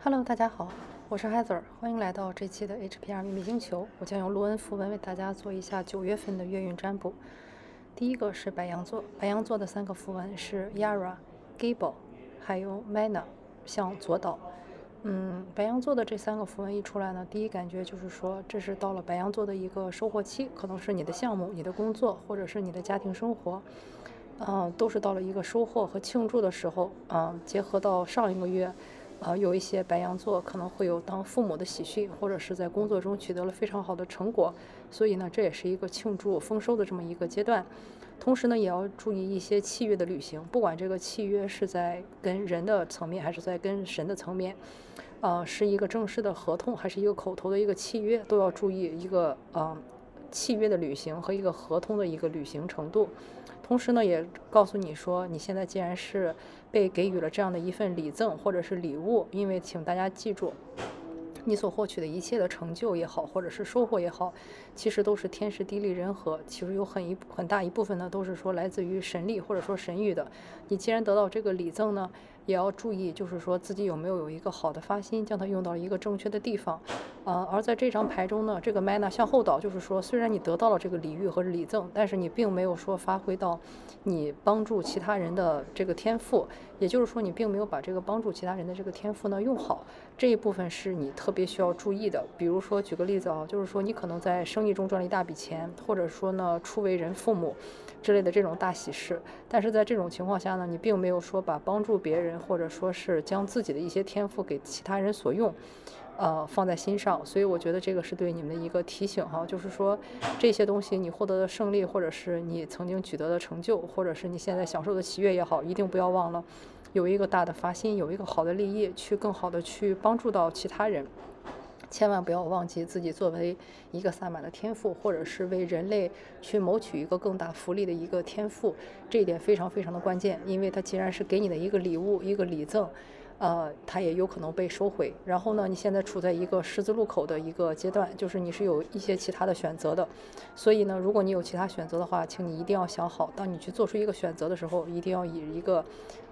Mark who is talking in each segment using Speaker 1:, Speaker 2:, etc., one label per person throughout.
Speaker 1: Hello，大家好，我是 Heather，欢迎来到这期的 HPR 秘密星球。我将用卢恩符文为大家做一下九月份的月运占卜。第一个是白羊座，白羊座的三个符文是 Yara、Gable，还有 Mana，向左倒。嗯，白羊座的这三个符文一出来呢，第一感觉就是说，这是到了白羊座的一个收获期，可能是你的项目、你的工作，或者是你的家庭生活，嗯，都是到了一个收获和庆祝的时候。嗯，结合到上一个月。呃，有一些白羊座可能会有当父母的喜讯，或者是在工作中取得了非常好的成果，所以呢，这也是一个庆祝丰收的这么一个阶段。同时呢，也要注意一些契约的履行，不管这个契约是在跟人的层面，还是在跟神的层面，呃，是一个正式的合同，还是一个口头的一个契约，都要注意一个呃契约的履行和一个合同的一个履行程度。同时呢，也告诉你说，你现在既然是被给予了这样的一份礼赠或者是礼物，因为请大家记住，你所获取的一切的成就也好，或者是收获也好，其实都是天时地利人和，其实有很一很大一部分呢，都是说来自于神力或者说神谕的。你既然得到这个礼赠呢，也要注意，就是说自己有没有有一个好的发心，将它用到一个正确的地方。呃，而在这张牌中呢，这个 mana 向后倒，就是说，虽然你得到了这个礼遇和礼赠，但是你并没有说发挥到你帮助其他人的这个天赋，也就是说，你并没有把这个帮助其他人的这个天赋呢用好。这一部分是你特别需要注意的。比如说，举个例子啊，就是说你可能在生意中赚了一大笔钱，或者说呢，初为人父母之类的这种大喜事，但是在这种情况下呢，你并没有说把帮助别人，或者说是将自己的一些天赋给其他人所用。呃，放在心上，所以我觉得这个是对你们的一个提醒哈，就是说这些东西你获得的胜利，或者是你曾经取得的成就，或者是你现在享受的喜悦也好，一定不要忘了有一个大的发心，有一个好的利益，去更好的去帮助到其他人，千万不要忘记自己作为一个萨满的天赋，或者是为人类去谋取一个更大福利的一个天赋，这一点非常非常的关键，因为它既然是给你的一个礼物，一个礼赠。呃，它也有可能被收回。然后呢，你现在处在一个十字路口的一个阶段，就是你是有一些其他的选择的。所以呢，如果你有其他选择的话，请你一定要想好，当你去做出一个选择的时候，一定要以一个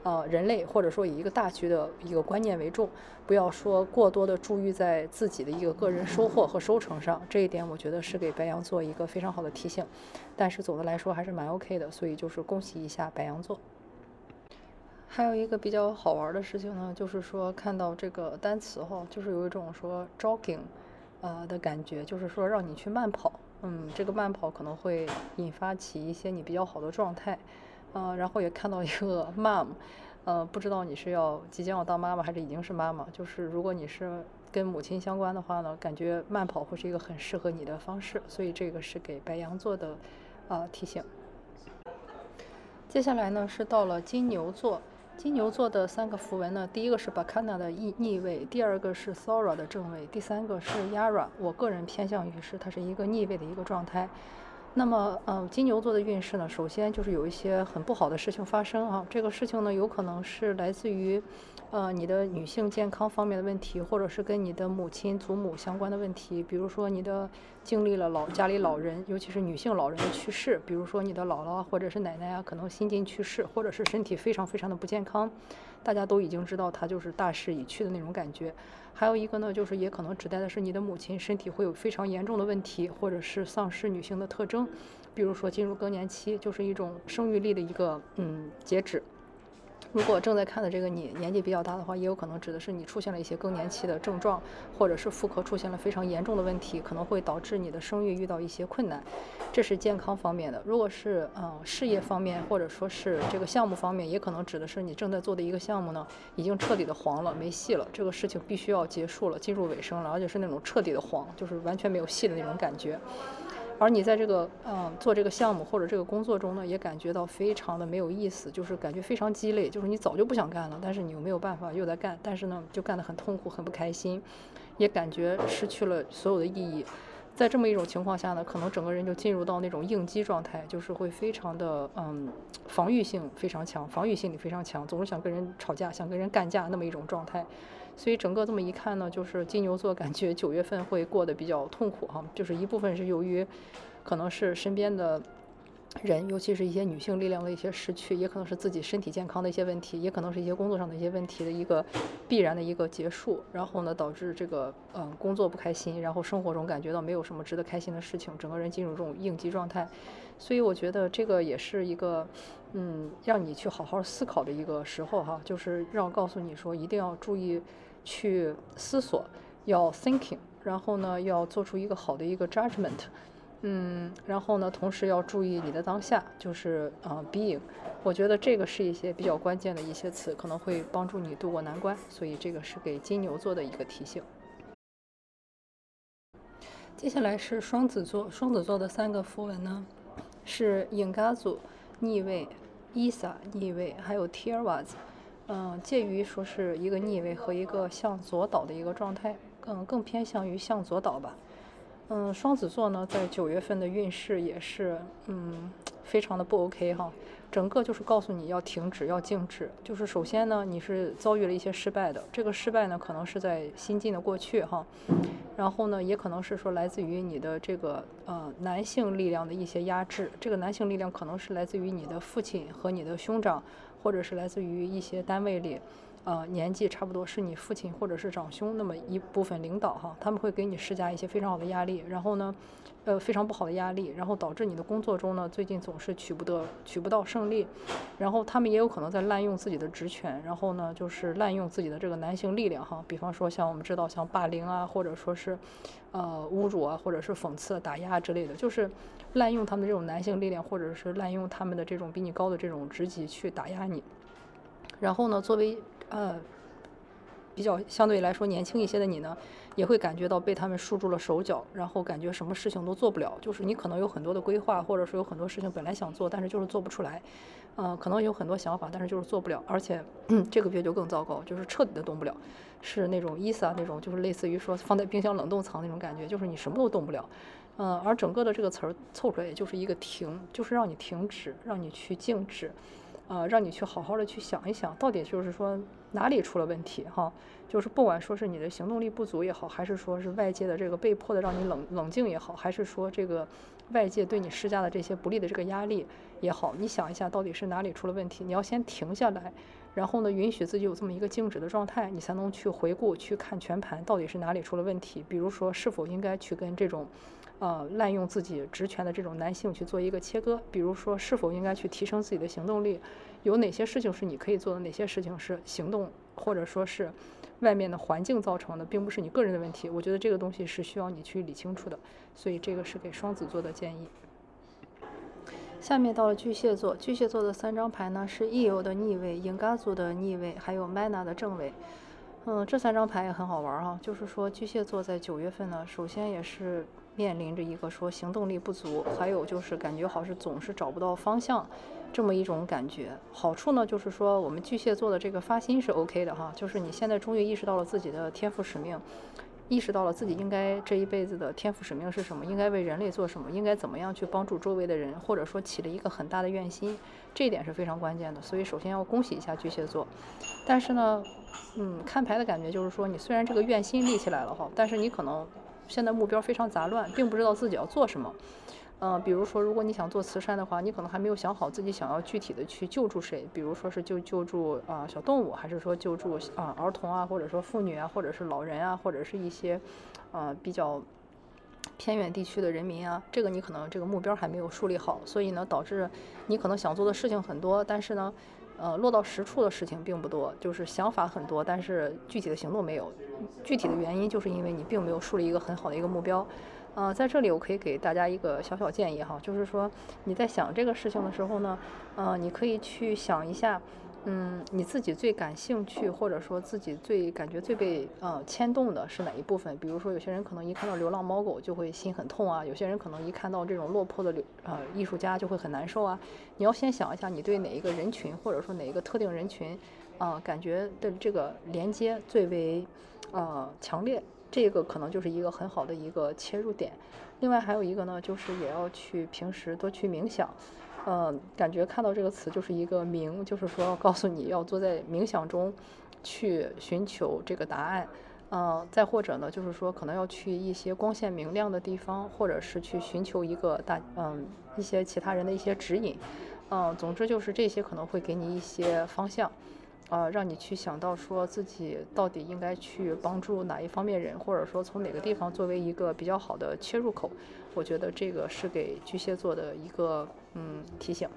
Speaker 1: 呃人类或者说以一个大局的一个观念为重，不要说过多的注意在自己的一个个人收获和收成上。这一点我觉得是给白羊座一个非常好的提醒。但是总的来说还是蛮 OK 的，所以就是恭喜一下白羊座。还有一个比较好玩的事情呢，就是说看到这个单词哈，就是有一种说 jogging，呃的感觉，就是说让你去慢跑，嗯，这个慢跑可能会引发起一些你比较好的状态，呃，然后也看到一个 mom，呃，不知道你是要即将要当妈妈还是已经是妈妈，就是如果你是跟母亲相关的话呢，感觉慢跑会是一个很适合你的方式，所以这个是给白羊座的呃提醒。接下来呢是到了金牛座。金牛座的三个符文呢，第一个是 Bacana 的逆逆位，第二个是 Sora 的正位，第三个是 Yara。我个人偏向于是它是一个逆位的一个状态。那么，嗯，金牛座的运势呢，首先就是有一些很不好的事情发生啊。这个事情呢，有可能是来自于。呃，你的女性健康方面的问题，或者是跟你的母亲、祖母相关的问题，比如说你的经历了老家里老人，尤其是女性老人的去世，比如说你的姥姥或者是奶奶啊，可能心境去世，或者是身体非常非常的不健康，大家都已经知道她就是大势已去的那种感觉。还有一个呢，就是也可能指代的是你的母亲身体会有非常严重的问题，或者是丧失女性的特征，比如说进入更年期，就是一种生育力的一个嗯截止。如果正在看的这个你年纪比较大的话，也有可能指的是你出现了一些更年期的症状，或者是妇科出现了非常严重的问题，可能会导致你的生育遇到一些困难。这是健康方面的。如果是嗯事业方面，或者说是这个项目方面，也可能指的是你正在做的一个项目呢，已经彻底的黄了，没戏了。这个事情必须要结束了，进入尾声了，而且是那种彻底的黄，就是完全没有戏的那种感觉。而你在这个嗯做这个项目或者这个工作中呢，也感觉到非常的没有意思，就是感觉非常鸡肋，就是你早就不想干了，但是你又没有办法又在干，但是呢就干得很痛苦，很不开心，也感觉失去了所有的意义。在这么一种情况下呢，可能整个人就进入到那种应激状态，就是会非常的嗯防御性非常强，防御心理非常强，总是想跟人吵架，想跟人干架那么一种状态。所以整个这么一看呢，就是金牛座感觉九月份会过得比较痛苦哈，就是一部分是由于可能是身边的人，尤其是一些女性力量的一些失去，也可能是自己身体健康的一些问题，也可能是一些工作上的一些问题的一个必然的一个结束。然后呢，导致这个嗯工作不开心，然后生活中感觉到没有什么值得开心的事情，整个人进入这种应激状态。所以我觉得这个也是一个嗯让你去好好思考的一个时候哈，就是让告诉你说一定要注意去思索，要 thinking，然后呢要做出一个好的一个 judgment。嗯，然后呢，同时要注意你的当下，就是呃，being，我觉得这个是一些比较关键的一些词，可能会帮助你度过难关，所以这个是给金牛座的一个提醒。接下来是双子座，双子座的三个符文呢，是隐嘎组逆位、伊萨逆位，还有 t i r w a z 嗯，介于说是一个逆位和一个向左倒的一个状态，更更偏向于向左倒吧。嗯，双子座呢，在九月份的运势也是，嗯，非常的不 OK 哈。整个就是告诉你要停止，要静止。就是首先呢，你是遭遇了一些失败的，这个失败呢，可能是在新近的过去哈。然后呢，也可能是说来自于你的这个呃男性力量的一些压制。这个男性力量可能是来自于你的父亲和你的兄长，或者是来自于一些单位里。呃，年纪差不多是你父亲或者是长兄那么一部分领导哈，他们会给你施加一些非常好的压力，然后呢，呃，非常不好的压力，然后导致你的工作中呢，最近总是取不得、取不到胜利，然后他们也有可能在滥用自己的职权，然后呢，就是滥用自己的这个男性力量哈，比方说像我们知道像霸凌啊，或者说是，呃，侮辱啊，或者是讽刺、打压之类的，就是滥用他们的这种男性力量，或者是滥用他们的这种比你高的这种职级去打压你，然后呢，作为呃，比较相对来说年轻一些的你呢，也会感觉到被他们束住了手脚，然后感觉什么事情都做不了。就是你可能有很多的规划，或者说有很多事情本来想做，但是就是做不出来。嗯，可能有很多想法，但是就是做不了。而且 这个月就更糟糕，就是彻底的动不了，是那种伊萨那种，就是类似于说放在冰箱冷冻藏那种感觉，就是你什么都动不了。嗯，而整个的这个词儿凑出来，也就是一个停，就是让你停止，让你去静止。呃，让你去好好的去想一想，到底就是说哪里出了问题哈？就是不管说是你的行动力不足也好，还是说是外界的这个被迫的让你冷冷静也好，还是说这个外界对你施加的这些不利的这个压力也好，你想一下到底是哪里出了问题？你要先停下来，然后呢，允许自己有这么一个静止的状态，你才能去回顾、去看全盘到底是哪里出了问题。比如说，是否应该去跟这种。呃，滥用自己职权的这种男性去做一个切割，比如说是否应该去提升自己的行动力，有哪些事情是你可以做的，哪些事情是行动或者说是外面的环境造成的，并不是你个人的问题。我觉得这个东西是需要你去理清楚的，所以这个是给双子座的建议。下面到了巨蟹座，巨蟹座的三张牌呢是 Eo 的逆位、英嘎族的逆位，还有 Mana 的正位。嗯，这三张牌也很好玩儿哈，就是说巨蟹座在九月份呢，首先也是。面临着一个说行动力不足，还有就是感觉好是总是找不到方向，这么一种感觉。好处呢，就是说我们巨蟹座的这个发心是 OK 的哈，就是你现在终于意识到了自己的天赋使命，意识到了自己应该这一辈子的天赋使命是什么，应该为人类做什么，应该怎么样去帮助周围的人，或者说起了一个很大的愿心，这一点是非常关键的。所以首先要恭喜一下巨蟹座。但是呢，嗯，看牌的感觉就是说，你虽然这个愿心立起来了哈，但是你可能。现在目标非常杂乱，并不知道自己要做什么。嗯，比如说，如果你想做慈善的话，你可能还没有想好自己想要具体的去救助谁。比如说是救救助啊小动物，还是说救助啊儿童啊，或者说妇女啊，或者是老人啊，或者是一些呃比较偏远地区的人民啊。这个你可能这个目标还没有树立好，所以呢，导致你可能想做的事情很多，但是呢。呃，落到实处的事情并不多，就是想法很多，但是具体的行动没有。具体的原因就是因为你并没有树立一个很好的一个目标。呃，在这里我可以给大家一个小小建议哈，就是说你在想这个事情的时候呢，呃，你可以去想一下。嗯，你自己最感兴趣，或者说自己最感觉最被呃牵动的是哪一部分？比如说，有些人可能一看到流浪猫狗就会心很痛啊，有些人可能一看到这种落魄的流呃艺术家就会很难受啊。你要先想一下，你对哪一个人群，或者说哪一个特定人群，啊，感觉的这个连接最为呃强烈，这个可能就是一个很好的一个切入点。另外还有一个呢，就是也要去平时多去冥想。嗯，感觉看到这个词就是一个冥，就是说告诉你要坐在冥想中，去寻求这个答案。嗯，再或者呢，就是说可能要去一些光线明亮的地方，或者是去寻求一个大嗯一些其他人的一些指引。嗯，总之就是这些可能会给你一些方向。呃，让你去想到说自己到底应该去帮助哪一方面人，或者说从哪个地方作为一个比较好的切入口，我觉得这个是给巨蟹座的一个嗯提醒。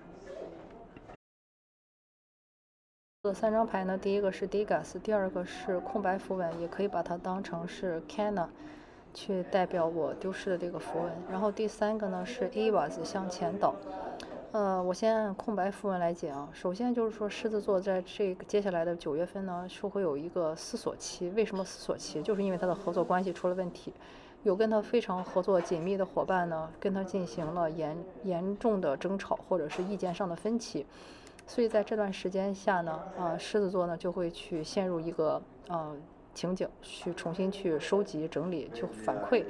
Speaker 1: 这三张牌呢，第一个是 Degas，第二个是空白符文，也可以把它当成是 Cana，去代表我丢失的这个符文。然后第三个呢是 Avas 向前倒。呃，我先按空白符文来讲。首先就是说，狮子座在这个接下来的九月份呢，是会有一个思索期。为什么思索期？就是因为他的合作关系出了问题，有跟他非常合作紧密的伙伴呢，跟他进行了严严重的争吵，或者是意见上的分歧。所以在这段时间下呢，啊，狮子座呢就会去陷入一个呃情景，去重新去收集整理，去反馈，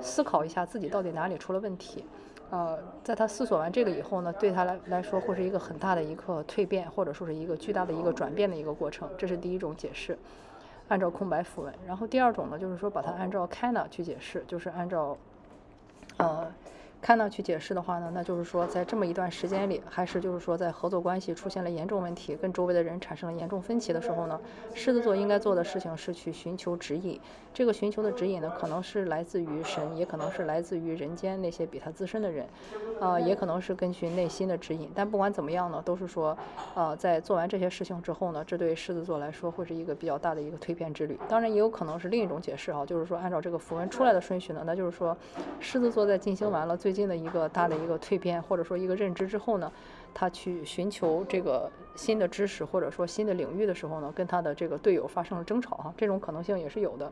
Speaker 1: 思考一下自己到底哪里出了问题。呃，在他思索完这个以后呢，对他来来说会是一个很大的一个蜕变，或者说是一个巨大的一个转变的一个过程，这是第一种解释，按照空白符文。然后第二种呢，就是说把它按照 Kana 去解释，就是按照，呃。看到去解释的话呢，那就是说，在这么一段时间里，还是就是说，在合作关系出现了严重问题，跟周围的人产生了严重分歧的时候呢，狮子座应该做的事情是去寻求指引。这个寻求的指引呢，可能是来自于神，也可能是来自于人间那些比他资深的人，呃，也可能是根据内心的指引。但不管怎么样呢，都是说，呃，在做完这些事情之后呢，这对狮子座来说会是一个比较大的一个蜕变之旅。当然，也有可能是另一种解释啊，就是说，按照这个符文出来的顺序呢，那就是说，狮子座在进行完了最最近的一个大的一个蜕变，或者说一个认知之后呢，他去寻求这个新的知识或者说新的领域的时候呢，跟他的这个队友发生了争吵哈，这种可能性也是有的，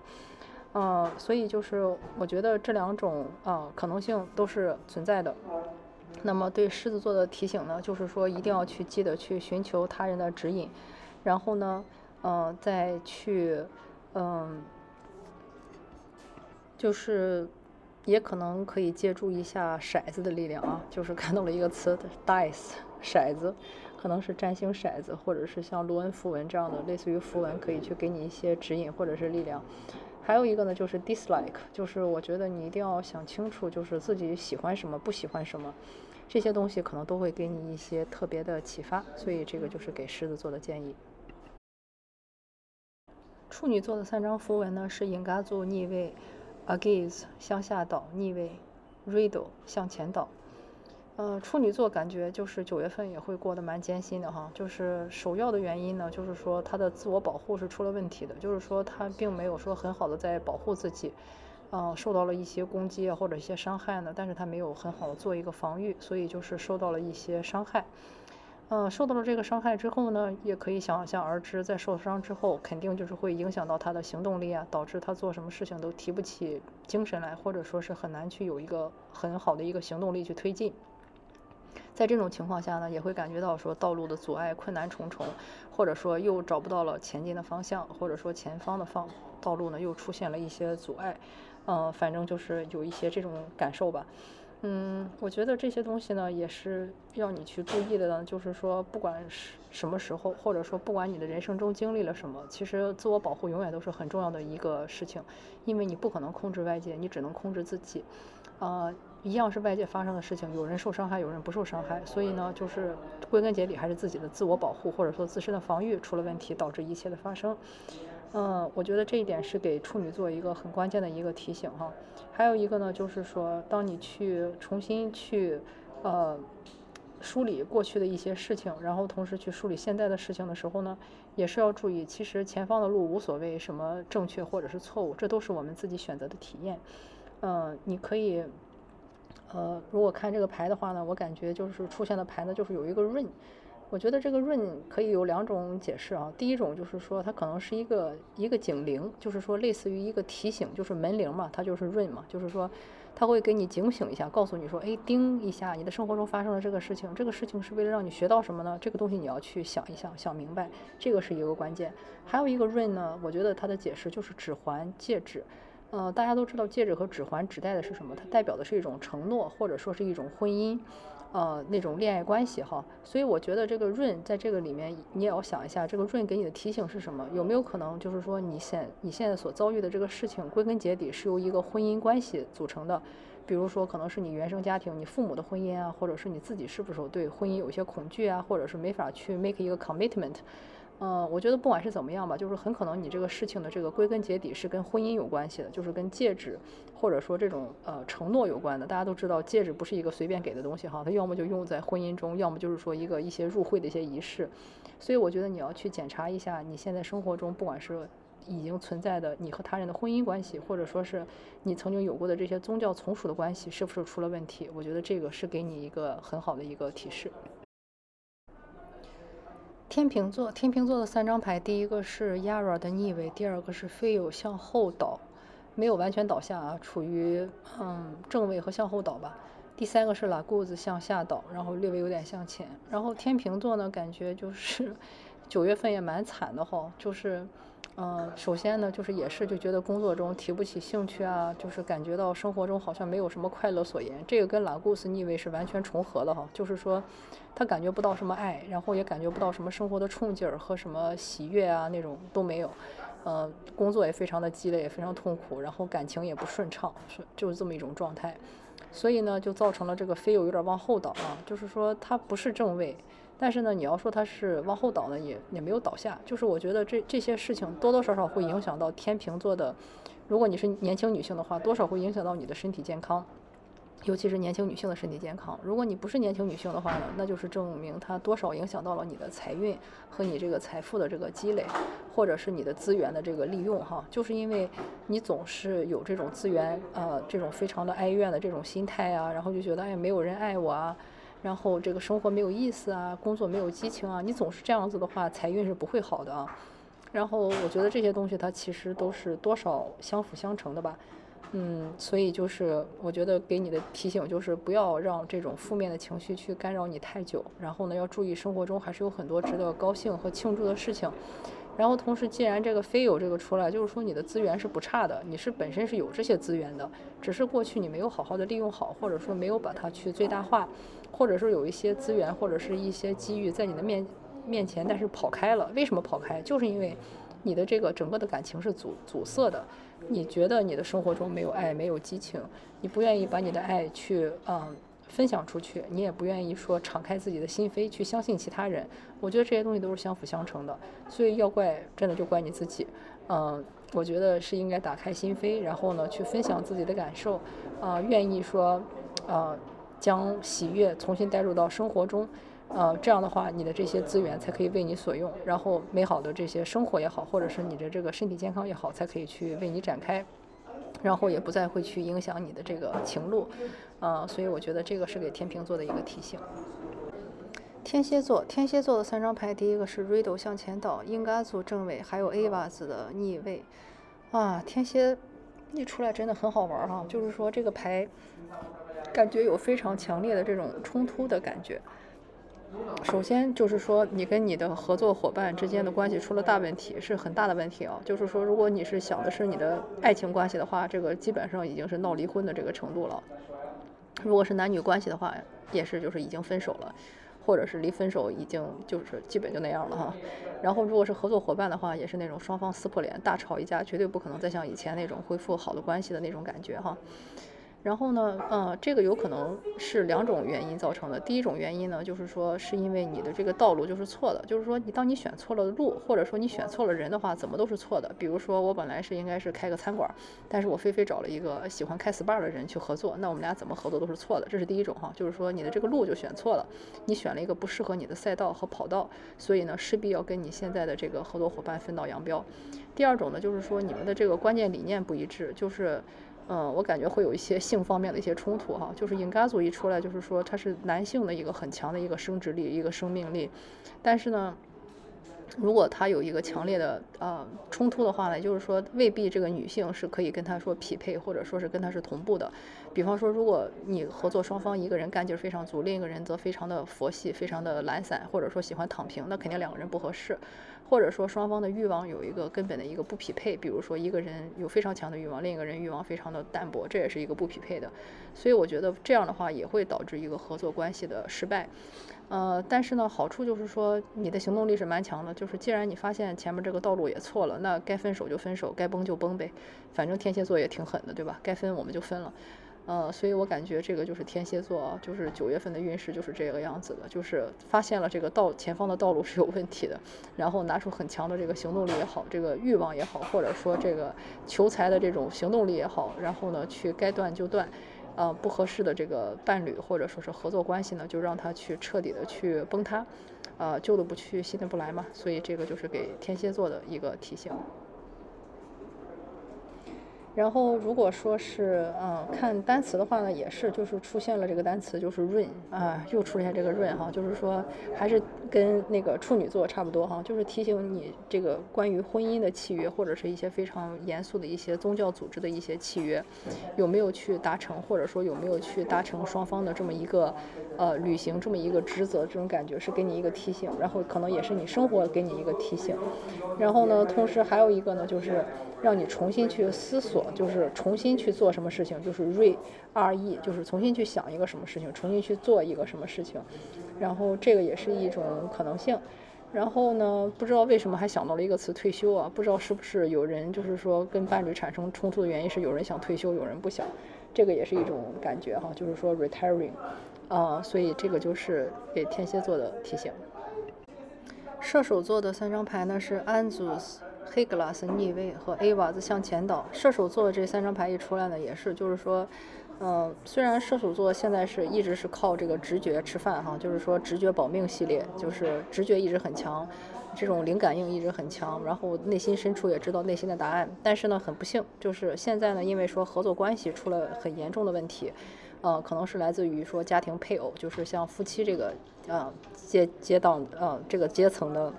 Speaker 1: 嗯，所以就是我觉得这两种啊可能性都是存在的。那么对狮子座的提醒呢，就是说一定要去记得去寻求他人的指引，然后呢，嗯，再去，嗯，就是。也可能可以借助一下骰子的力量啊，就是看到了一个词，dice，骰子，可能是占星骰子，或者是像罗恩符文这样的类似于符文，可以去给你一些指引或者是力量。还有一个呢，就是 dislike，就是我觉得你一定要想清楚，就是自己喜欢什么，不喜欢什么，这些东西可能都会给你一些特别的启发。所以这个就是给狮子座的建议。处女座的三张符文呢，是引嘎座逆位。Agaze 向下倒逆位，Riddle 向前倒。呃，处女座感觉就是九月份也会过得蛮艰辛的哈。就是首要的原因呢，就是说他的自我保护是出了问题的，就是说他并没有说很好的在保护自己，嗯，受到了一些攻击啊或者一些伤害呢，但是他没有很好的做一个防御，所以就是受到了一些伤害。嗯，受到了这个伤害之后呢，也可以想象而知，在受伤之后，肯定就是会影响到他的行动力啊，导致他做什么事情都提不起精神来，或者说是很难去有一个很好的一个行动力去推进。在这种情况下呢，也会感觉到说道路的阻碍困难重重，或者说又找不到了前进的方向，或者说前方的方道路呢又出现了一些阻碍。嗯，反正就是有一些这种感受吧。嗯，我觉得这些东西呢，也是要你去注意的呢。就是说，不管是什么时候，或者说不管你的人生中经历了什么，其实自我保护永远都是很重要的一个事情，因为你不可能控制外界，你只能控制自己。呃，一样是外界发生的事情，有人受伤害，有人不受伤害，所以呢，就是归根结底还是自己的自我保护，或者说自身的防御出了问题，导致一切的发生。嗯，我觉得这一点是给处女座一个很关键的一个提醒哈。还有一个呢，就是说，当你去重新去呃梳理过去的一些事情，然后同时去梳理现在的事情的时候呢，也是要注意，其实前方的路无所谓什么正确或者是错误，这都是我们自己选择的体验。嗯，你可以呃，如果看这个牌的话呢，我感觉就是出现的牌呢，就是有一个润。我觉得这个润可以有两种解释啊。第一种就是说，它可能是一个一个警铃，就是说类似于一个提醒，就是门铃嘛，它就是润嘛，就是说它会给你警醒一下，告诉你说，哎，叮一下，你的生活中发生了这个事情，这个事情是为了让你学到什么呢？这个东西你要去想一想，想明白，这个是一个关键。还有一个润呢，我觉得它的解释就是指环、戒指。呃，大家都知道戒指和指环指代的是什么？它代表的是一种承诺，或者说是一种婚姻。呃那种恋爱关系哈。所以我觉得这个润在这个里面，你也要想一下，这个润给你的提醒是什么？有没有可能就是说你现你现在所遭遇的这个事情，归根结底是由一个婚姻关系组成的？比如说，可能是你原生家庭、你父母的婚姻啊，或者是你自己是不是对婚姻有一些恐惧啊，或者是没法去 make 一个 commitment。嗯，我觉得不管是怎么样吧，就是很可能你这个事情的这个归根结底是跟婚姻有关系的，就是跟戒指或者说这种呃承诺有关的。大家都知道，戒指不是一个随便给的东西哈，它要么就用在婚姻中，要么就是说一个一些入会的一些仪式。所以我觉得你要去检查一下你现在生活中，不管是已经存在的你和他人的婚姻关系，或者说是你曾经有过的这些宗教从属的关系，是不是出了问题？我觉得这个是给你一个很好的一个提示。天平座，天平座的三张牌，第一个是 Yara 的逆位，第二个是飞友向后倒，没有完全倒下啊，处于嗯正位和向后倒吧。第三个是 La Guz 向下倒，然后略微有点向前。然后天平座呢，感觉就是九月份也蛮惨的哈，就是。嗯，首先呢，就是也是就觉得工作中提不起兴趣啊，就是感觉到生活中好像没有什么快乐所言。这个跟拉古斯逆位是完全重合的哈，就是说他感觉不到什么爱，然后也感觉不到什么生活的冲劲儿和什么喜悦啊那种都没有。呃，工作也非常的积累，也非常痛苦，然后感情也不顺畅，是就是这么一种状态。所以呢，就造成了这个飞友有点往后倒啊，就是说他不是正位。但是呢，你要说它是往后倒呢，也也没有倒下。就是我觉得这这些事情多多少少会影响到天平座的，如果你是年轻女性的话，多少会影响到你的身体健康，尤其是年轻女性的身体健康。如果你不是年轻女性的话呢，那就是证明它多少影响到了你的财运和你这个财富的这个积累，或者是你的资源的这个利用哈。就是因为你总是有这种资源呃这种非常的哀怨的这种心态啊，然后就觉得哎没有人爱我啊。然后这个生活没有意思啊，工作没有激情啊，你总是这样子的话，财运是不会好的啊。然后我觉得这些东西它其实都是多少相辅相成的吧，嗯，所以就是我觉得给你的提醒就是不要让这种负面的情绪去干扰你太久。然后呢，要注意生活中还是有很多值得高兴和庆祝的事情。然后同时，既然这个非有这个出来，就是说你的资源是不差的，你是本身是有这些资源的，只是过去你没有好好的利用好，或者说没有把它去最大化。或者说有一些资源或者是一些机遇在你的面面前，但是跑开了。为什么跑开？就是因为你的这个整个的感情是阻阻塞的。你觉得你的生活中没有爱，没有激情，你不愿意把你的爱去嗯分享出去，你也不愿意说敞开自己的心扉去相信其他人。我觉得这些东西都是相辅相成的。所以要怪真的就怪你自己。嗯，我觉得是应该打开心扉，然后呢去分享自己的感受，啊，愿意说，呃。将喜悦重新带入到生活中，呃，这样的话，你的这些资源才可以为你所用，然后美好的这些生活也好，或者是你的这个身体健康也好，才可以去为你展开，然后也不再会去影响你的这个情路，呃，所以我觉得这个是给天秤座的一个提醒。天蝎座，天蝎座的三张牌，第一个是 Riddle 向前倒，应该做正位，还有 A 瓦子的逆位，啊，天蝎一出来真的很好玩儿哈，就是说这个牌。感觉有非常强烈的这种冲突的感觉。首先就是说，你跟你的合作伙伴之间的关系出了大问题，是很大的问题啊。就是说，如果你是想的是你的爱情关系的话，这个基本上已经是闹离婚的这个程度了。如果是男女关系的话，也是就是已经分手了，或者是离分手已经就是基本就那样了哈。然后如果是合作伙伴的话，也是那种双方撕破脸大吵一架，绝对不可能再像以前那种恢复好的关系的那种感觉哈。然后呢，呃，这个有可能是两种原因造成的。第一种原因呢，就是说是因为你的这个道路就是错的，就是说你当你选错了路，或者说你选错了人的话，怎么都是错的。比如说我本来是应该是开个餐馆，但是我非非找了一个喜欢开 SPA 的人去合作，那我们俩怎么合作都是错的。这是第一种哈，就是说你的这个路就选错了，你选了一个不适合你的赛道和跑道，所以呢，势必要跟你现在的这个合作伙伴分道扬镳。第二种呢，就是说你们的这个关键理念不一致，就是。嗯，我感觉会有一些性方面的一些冲突哈，就是尹嘎族一出来，就是说他是男性的一个很强的一个生殖力、一个生命力，但是呢，如果他有一个强烈的呃冲突的话呢，就是说未必这个女性是可以跟他说匹配，或者说是跟他是同步的。比方说，如果你合作双方一个人干劲非常足，另一个人则非常的佛系、非常的懒散，或者说喜欢躺平，那肯定两个人不合适。或者说双方的欲望有一个根本的一个不匹配，比如说一个人有非常强的欲望，另一个人欲望非常的淡薄，这也是一个不匹配的。所以我觉得这样的话也会导致一个合作关系的失败。呃，但是呢，好处就是说你的行动力是蛮强的，就是既然你发现前面这个道路也错了，那该分手就分手，该崩就崩呗，反正天蝎座也挺狠的，对吧？该分我们就分了。呃，所以我感觉这个就是天蝎座，就是九月份的运势就是这个样子的，就是发现了这个道前方的道路是有问题的，然后拿出很强的这个行动力也好，这个欲望也好，或者说这个求财的这种行动力也好，然后呢去该断就断，呃不合适的这个伴侣或者说是合作关系呢，就让他去彻底的去崩塌，呃旧的不去新的不来嘛，所以这个就是给天蝎座的一个提醒。然后，如果说是嗯看单词的话呢，也是就是出现了这个单词，就是 rain 啊，又出现这个 rain 哈，就是说还是跟那个处女座差不多哈，就是提醒你这个关于婚姻的契约，或者是一些非常严肃的一些宗教组织的一些契约，有没有去达成，或者说有没有去达成双方的这么一个呃履行这么一个职责，这种感觉是给你一个提醒，然后可能也是你生活给你一个提醒，然后呢，同时还有一个呢，就是让你重新去思索。就是重新去做什么事情，就是 re r e，就是重新去想一个什么事情，重新去做一个什么事情，然后这个也是一种可能性。然后呢，不知道为什么还想到了一个词退休啊？不知道是不是有人就是说跟伴侣产生冲突的原因是有人想退休，有人不想，这个也是一种感觉哈，就是说 retiring，啊，所以这个就是给天蝎座的提醒。射手座的三张牌呢是 Anzus。黑格拉斯逆位和 A 瓦子向前倒，射手座这三张牌一出来呢，也是就是说，嗯，虽然射手座现在是一直是靠这个直觉吃饭哈，就是说直觉保命系列，就是直觉一直很强，这种灵感应一直很强，然后内心深处也知道内心的答案，但是呢，很不幸，就是现在呢，因为说合作关系出了很严重的问题，呃，可能是来自于说家庭配偶，就是像夫妻这个，呃，阶阶档，呃，这个阶层的。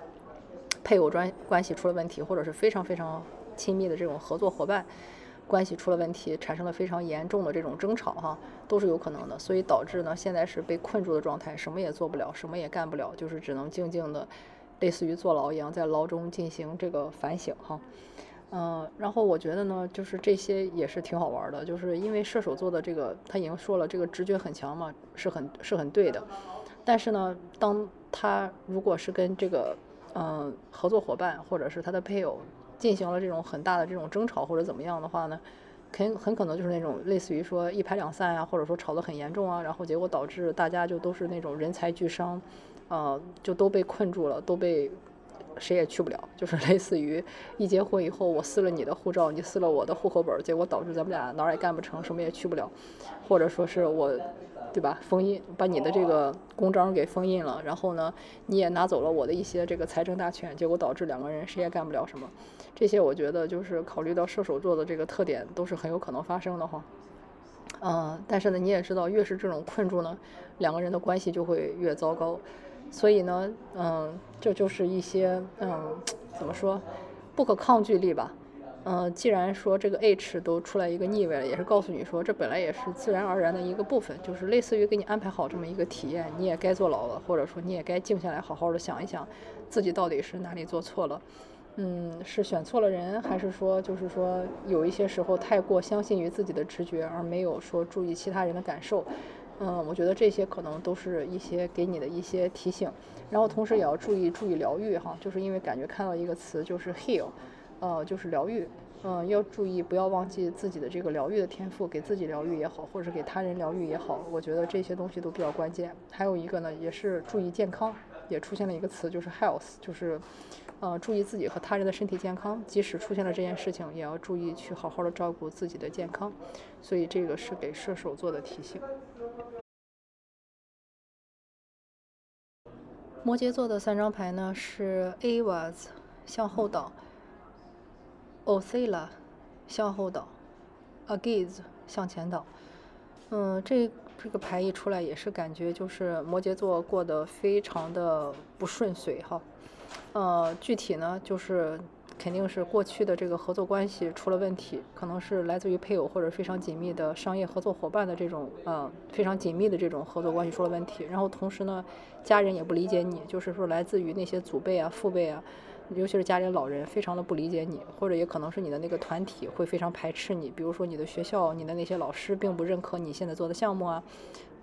Speaker 1: 配偶关关系出了问题，或者是非常非常亲密的这种合作伙伴关系出了问题，产生了非常严重的这种争吵，哈，都是有可能的。所以导致呢，现在是被困住的状态，什么也做不了，什么也干不了，就是只能静静的，类似于坐牢一样，在牢中进行这个反省，哈，嗯，然后我觉得呢，就是这些也是挺好玩的，就是因为射手座的这个他已经说了，这个直觉很强嘛，是很是很对的。但是呢，当他如果是跟这个嗯，合作伙伴或者是他的配偶进行了这种很大的这种争吵或者怎么样的话呢，肯很可能就是那种类似于说一拍两散啊，或者说吵得很严重啊，然后结果导致大家就都是那种人财俱伤，呃，就都被困住了，都被谁也去不了，就是类似于一结婚以后我撕了你的护照，你撕了我的户口本，结果导致咱们俩哪儿也干不成，什么也去不了，或者说是我。对吧？封印，把你的这个公章给封印了，然后呢，你也拿走了我的一些这个财政大权，结果导致两个人谁也干不了什么。这些我觉得就是考虑到射手座的这个特点，都是很有可能发生的哈。嗯，但是呢，你也知道，越是这种困住呢，两个人的关系就会越糟糕。所以呢，嗯，这就是一些嗯，怎么说，不可抗拒力吧。嗯，既然说这个 H 都出来一个逆位了，也是告诉你说，这本来也是自然而然的一个部分，就是类似于给你安排好这么一个体验，你也该坐牢了，或者说你也该静下来，好好的想一想，自己到底是哪里做错了，嗯，是选错了人，还是说就是说有一些时候太过相信于自己的直觉，而没有说注意其他人的感受，嗯，我觉得这些可能都是一些给你的一些提醒，然后同时也要注意注意疗愈哈，就是因为感觉看到一个词就是 heal。呃，就是疗愈，嗯，要注意不要忘记自己的这个疗愈的天赋，给自己疗愈也好，或者是给他人疗愈也好，我觉得这些东西都比较关键。还有一个呢，也是注意健康，也出现了一个词，就是 health，就是，呃，注意自己和他人的身体健康，即使出现了这件事情，也要注意去好好的照顾自己的健康。所以这个是给射手座的提醒。摩羯座的三张牌呢是 Avas 向后倒。o s c i l a 向后倒，Agaze 向前倒。嗯，这这个牌一出来，也是感觉就是摩羯座过得非常的不顺遂哈。呃，具体呢，就是肯定是过去的这个合作关系出了问题，可能是来自于配偶或者非常紧密的商业合作伙伴的这种呃非常紧密的这种合作关系出了问题。然后同时呢，家人也不理解你，就是说来自于那些祖辈啊、父辈啊。尤其是家里老人非常的不理解你，或者也可能是你的那个团体会非常排斥你，比如说你的学校、你的那些老师并不认可你现在做的项目啊。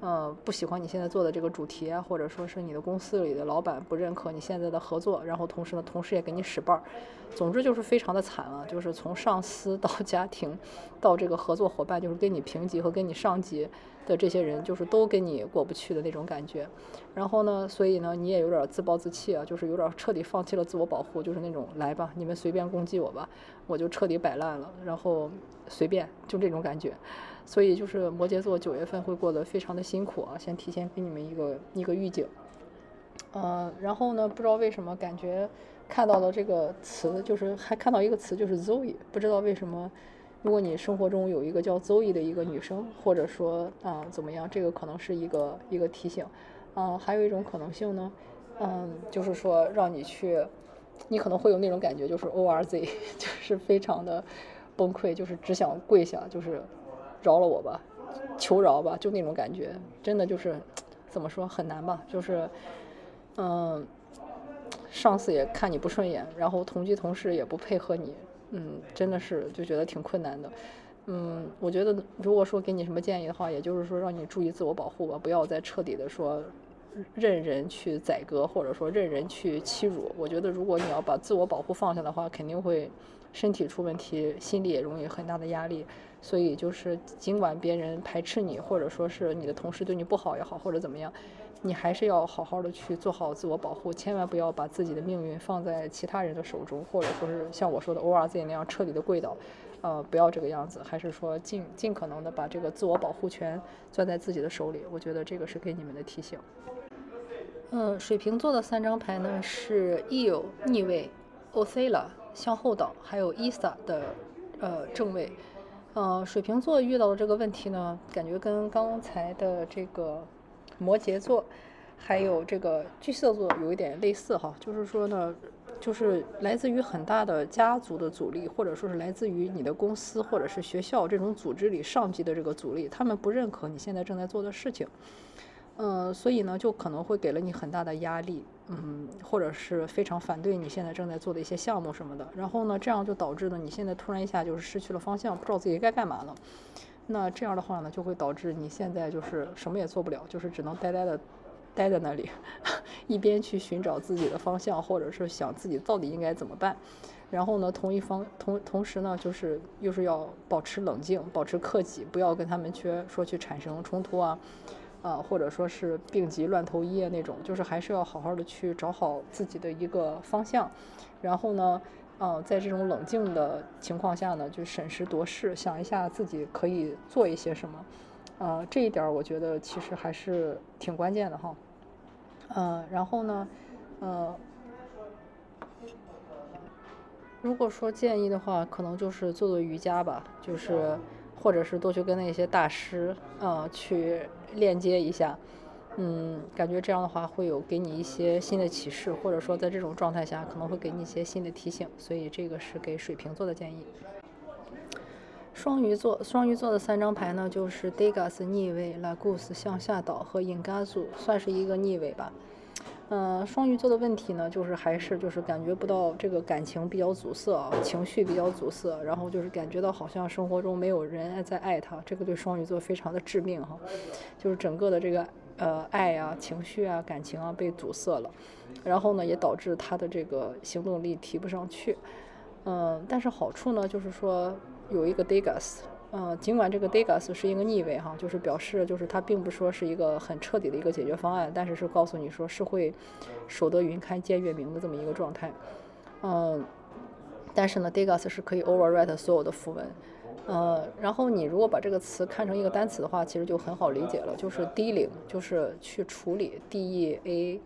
Speaker 1: 呃，不喜欢你现在做的这个主题啊，或者说是你的公司里的老板不认可你现在的合作，然后同时呢，同事也给你使绊儿，总之就是非常的惨啊，就是从上司到家庭，到这个合作伙伴，就是跟你平级和跟你上级的这些人，就是都跟你过不去的那种感觉。然后呢，所以呢，你也有点自暴自弃啊，就是有点彻底放弃了自我保护，就是那种来吧，你们随便攻击我吧，我就彻底摆烂了，然后随便就这种感觉。所以就是摩羯座九月份会过得非常的辛苦啊，先提前给你们一个一个预警。呃，然后呢，不知道为什么感觉看到了这个词，就是还看到一个词，就是 Zoe，不知道为什么，如果你生活中有一个叫 Zoe 的一个女生，或者说啊怎么样，这个可能是一个一个提醒。啊，还有一种可能性呢，嗯，就是说让你去，你可能会有那种感觉，就是 ORZ，就是非常的崩溃，就是只想跪下，就是。饶了我吧，求饶吧，就那种感觉，真的就是怎么说很难吧？就是，嗯，上司也看你不顺眼，然后同居同事也不配合你，嗯，真的是就觉得挺困难的。嗯，我觉得如果说给你什么建议的话，也就是说让你注意自我保护吧，不要再彻底的说任人去宰割，或者说任人去欺辱。我觉得如果你要把自我保护放下的话，肯定会身体出问题，心里也容易很大的压力。所以就是，尽管别人排斥你，或者说是你的同事对你不好也好，或者怎么样，你还是要好好的去做好自我保护，千万不要把自己的命运放在其他人的手中，或者说是像我说的 O R Z 那样彻底的跪倒，呃，不要这个样子，还是说尽尽可能的把这个自我保护权攥在自己的手里。我觉得这个是给你们的提醒。嗯，水瓶座的三张牌呢是 Eo 逆位，O C 了向后倒，还有 Isa 的呃正位。呃，水瓶座遇到的这个问题呢，感觉跟刚才的这个摩羯座，还有这个巨蟹座有一点类似哈，就是说呢，就是来自于很大的家族的阻力，或者说是来自于你的公司或者是学校这种组织里上级的这个阻力，他们不认可你现在正在做的事情。嗯，所以呢，就可能会给了你很大的压力，嗯，或者是非常反对你现在正在做的一些项目什么的。然后呢，这样就导致呢，你现在突然一下就是失去了方向，不知道自己该干嘛了。那这样的话呢，就会导致你现在就是什么也做不了，就是只能呆呆的待在那里，一边去寻找自己的方向，或者是想自己到底应该怎么办。然后呢，同一方同同时呢，就是又是要保持冷静，保持克己，不要跟他们去说去产生冲突啊。啊，或者说是病急乱投医那种，就是还是要好好的去找好自己的一个方向，然后呢，嗯，在这种冷静的情况下呢，就审时度势，想一下自己可以做一些什么，呃，这一点我觉得其实还是挺关键的哈，嗯，然后呢，呃，如果说建议的话，可能就是做做瑜伽吧，就是。或者是多去跟那些大师，呃，去链接一下，嗯，感觉这样的话会有给你一些新的启示，或者说在这种状态下可能会给你一些新的提醒，所以这个是给水瓶座的建议。双鱼座，双鱼座的三张牌呢，就是 Degas 逆位、Lagus 向下倒和 Ingazu，算是一个逆位吧。嗯，双鱼座的问题呢，就是还是就是感觉不到这个感情比较阻塞啊，情绪比较阻塞，然后就是感觉到好像生活中没有人爱在爱他，这个对双鱼座非常的致命哈，就是整个的这个呃爱啊、情绪啊、感情啊被阻塞了，然后呢也导致他的这个行动力提不上去。嗯，但是好处呢就是说有一个 Degas。嗯，尽管这个 Degas 是一个逆位哈，就是表示就是它并不说是一个很彻底的一个解决方案，但是是告诉你说是会守得云开见月明的这么一个状态。嗯，但是呢，Degas 是可以 overwrite 所有的符文。呃，然后你如果把这个词看成一个单词的话，其实就很好理解了，就是 dealing，就是去处理 D E A。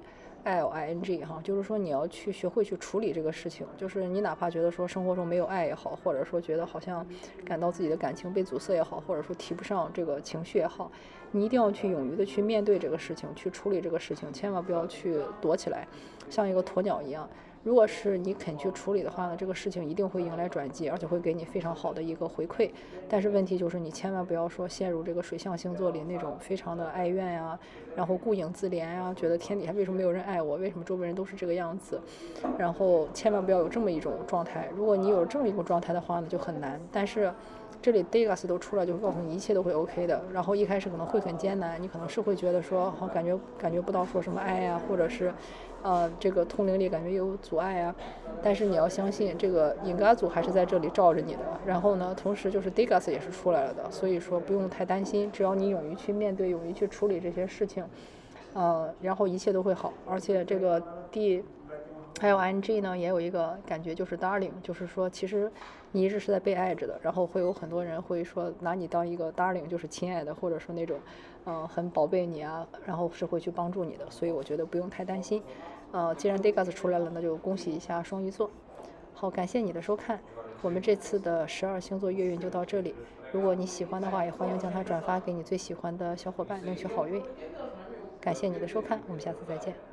Speaker 1: L I N G 哈，就是说你要去学会去处理这个事情，就是你哪怕觉得说生活中没有爱也好，或者说觉得好像感到自己的感情被阻塞也好，或者说提不上这个情绪也好，你一定要去勇于的去面对这个事情，去处理这个事情，千万不要去躲起来，像一个鸵鸟一样。如果是你肯去处理的话呢，这个事情一定会迎来转机，而且会给你非常好的一个回馈。但是问题就是你千万不要说陷入这个水象星座里那种非常的哀怨呀，然后顾影自怜呀，觉得天底下为什么没有人爱我，为什么周围人都是这个样子，然后千万不要有这么一种状态。如果你有这么一种状态的话呢，就很难。但是这里 Degas 都出来，就告诉你一切都会 OK 的。然后一开始可能会很艰难，你可能是会觉得说，好感觉感觉不到说什么爱呀，或者是。呃，这个通灵力感觉有阻碍啊，但是你要相信，这个隐嘎组还是在这里罩着你的。然后呢，同时就是 Degas 也是出来了的，所以说不用太担心，只要你勇于去面对，勇于去处理这些事情，呃，然后一切都会好。而且这个 D 还有 I N G 呢，也有一个感觉就是 Darling，就是说其实你一直是在被爱着的，然后会有很多人会说拿你当一个 Darling，就是亲爱的，或者说那种嗯很宝贝你啊，然后是会去帮助你的，所以我觉得不用太担心。呃，既然 Degas 出来了，那就恭喜一下双鱼座。好，感谢你的收看，我们这次的十二星座月运就到这里。如果你喜欢的话，也欢迎将它转发给你最喜欢的小伙伴，领取好运。感谢你的收看，我们下次再见。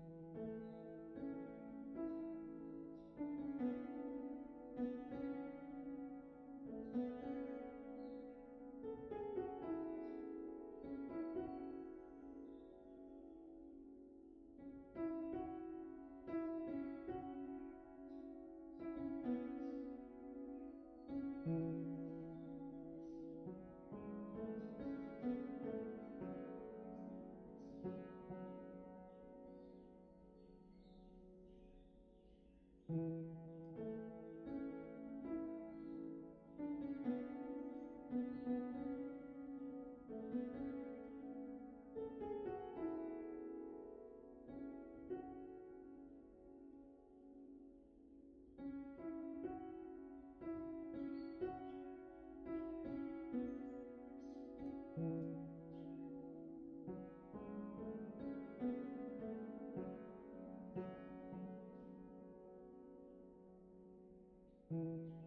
Speaker 1: Mm-hmm.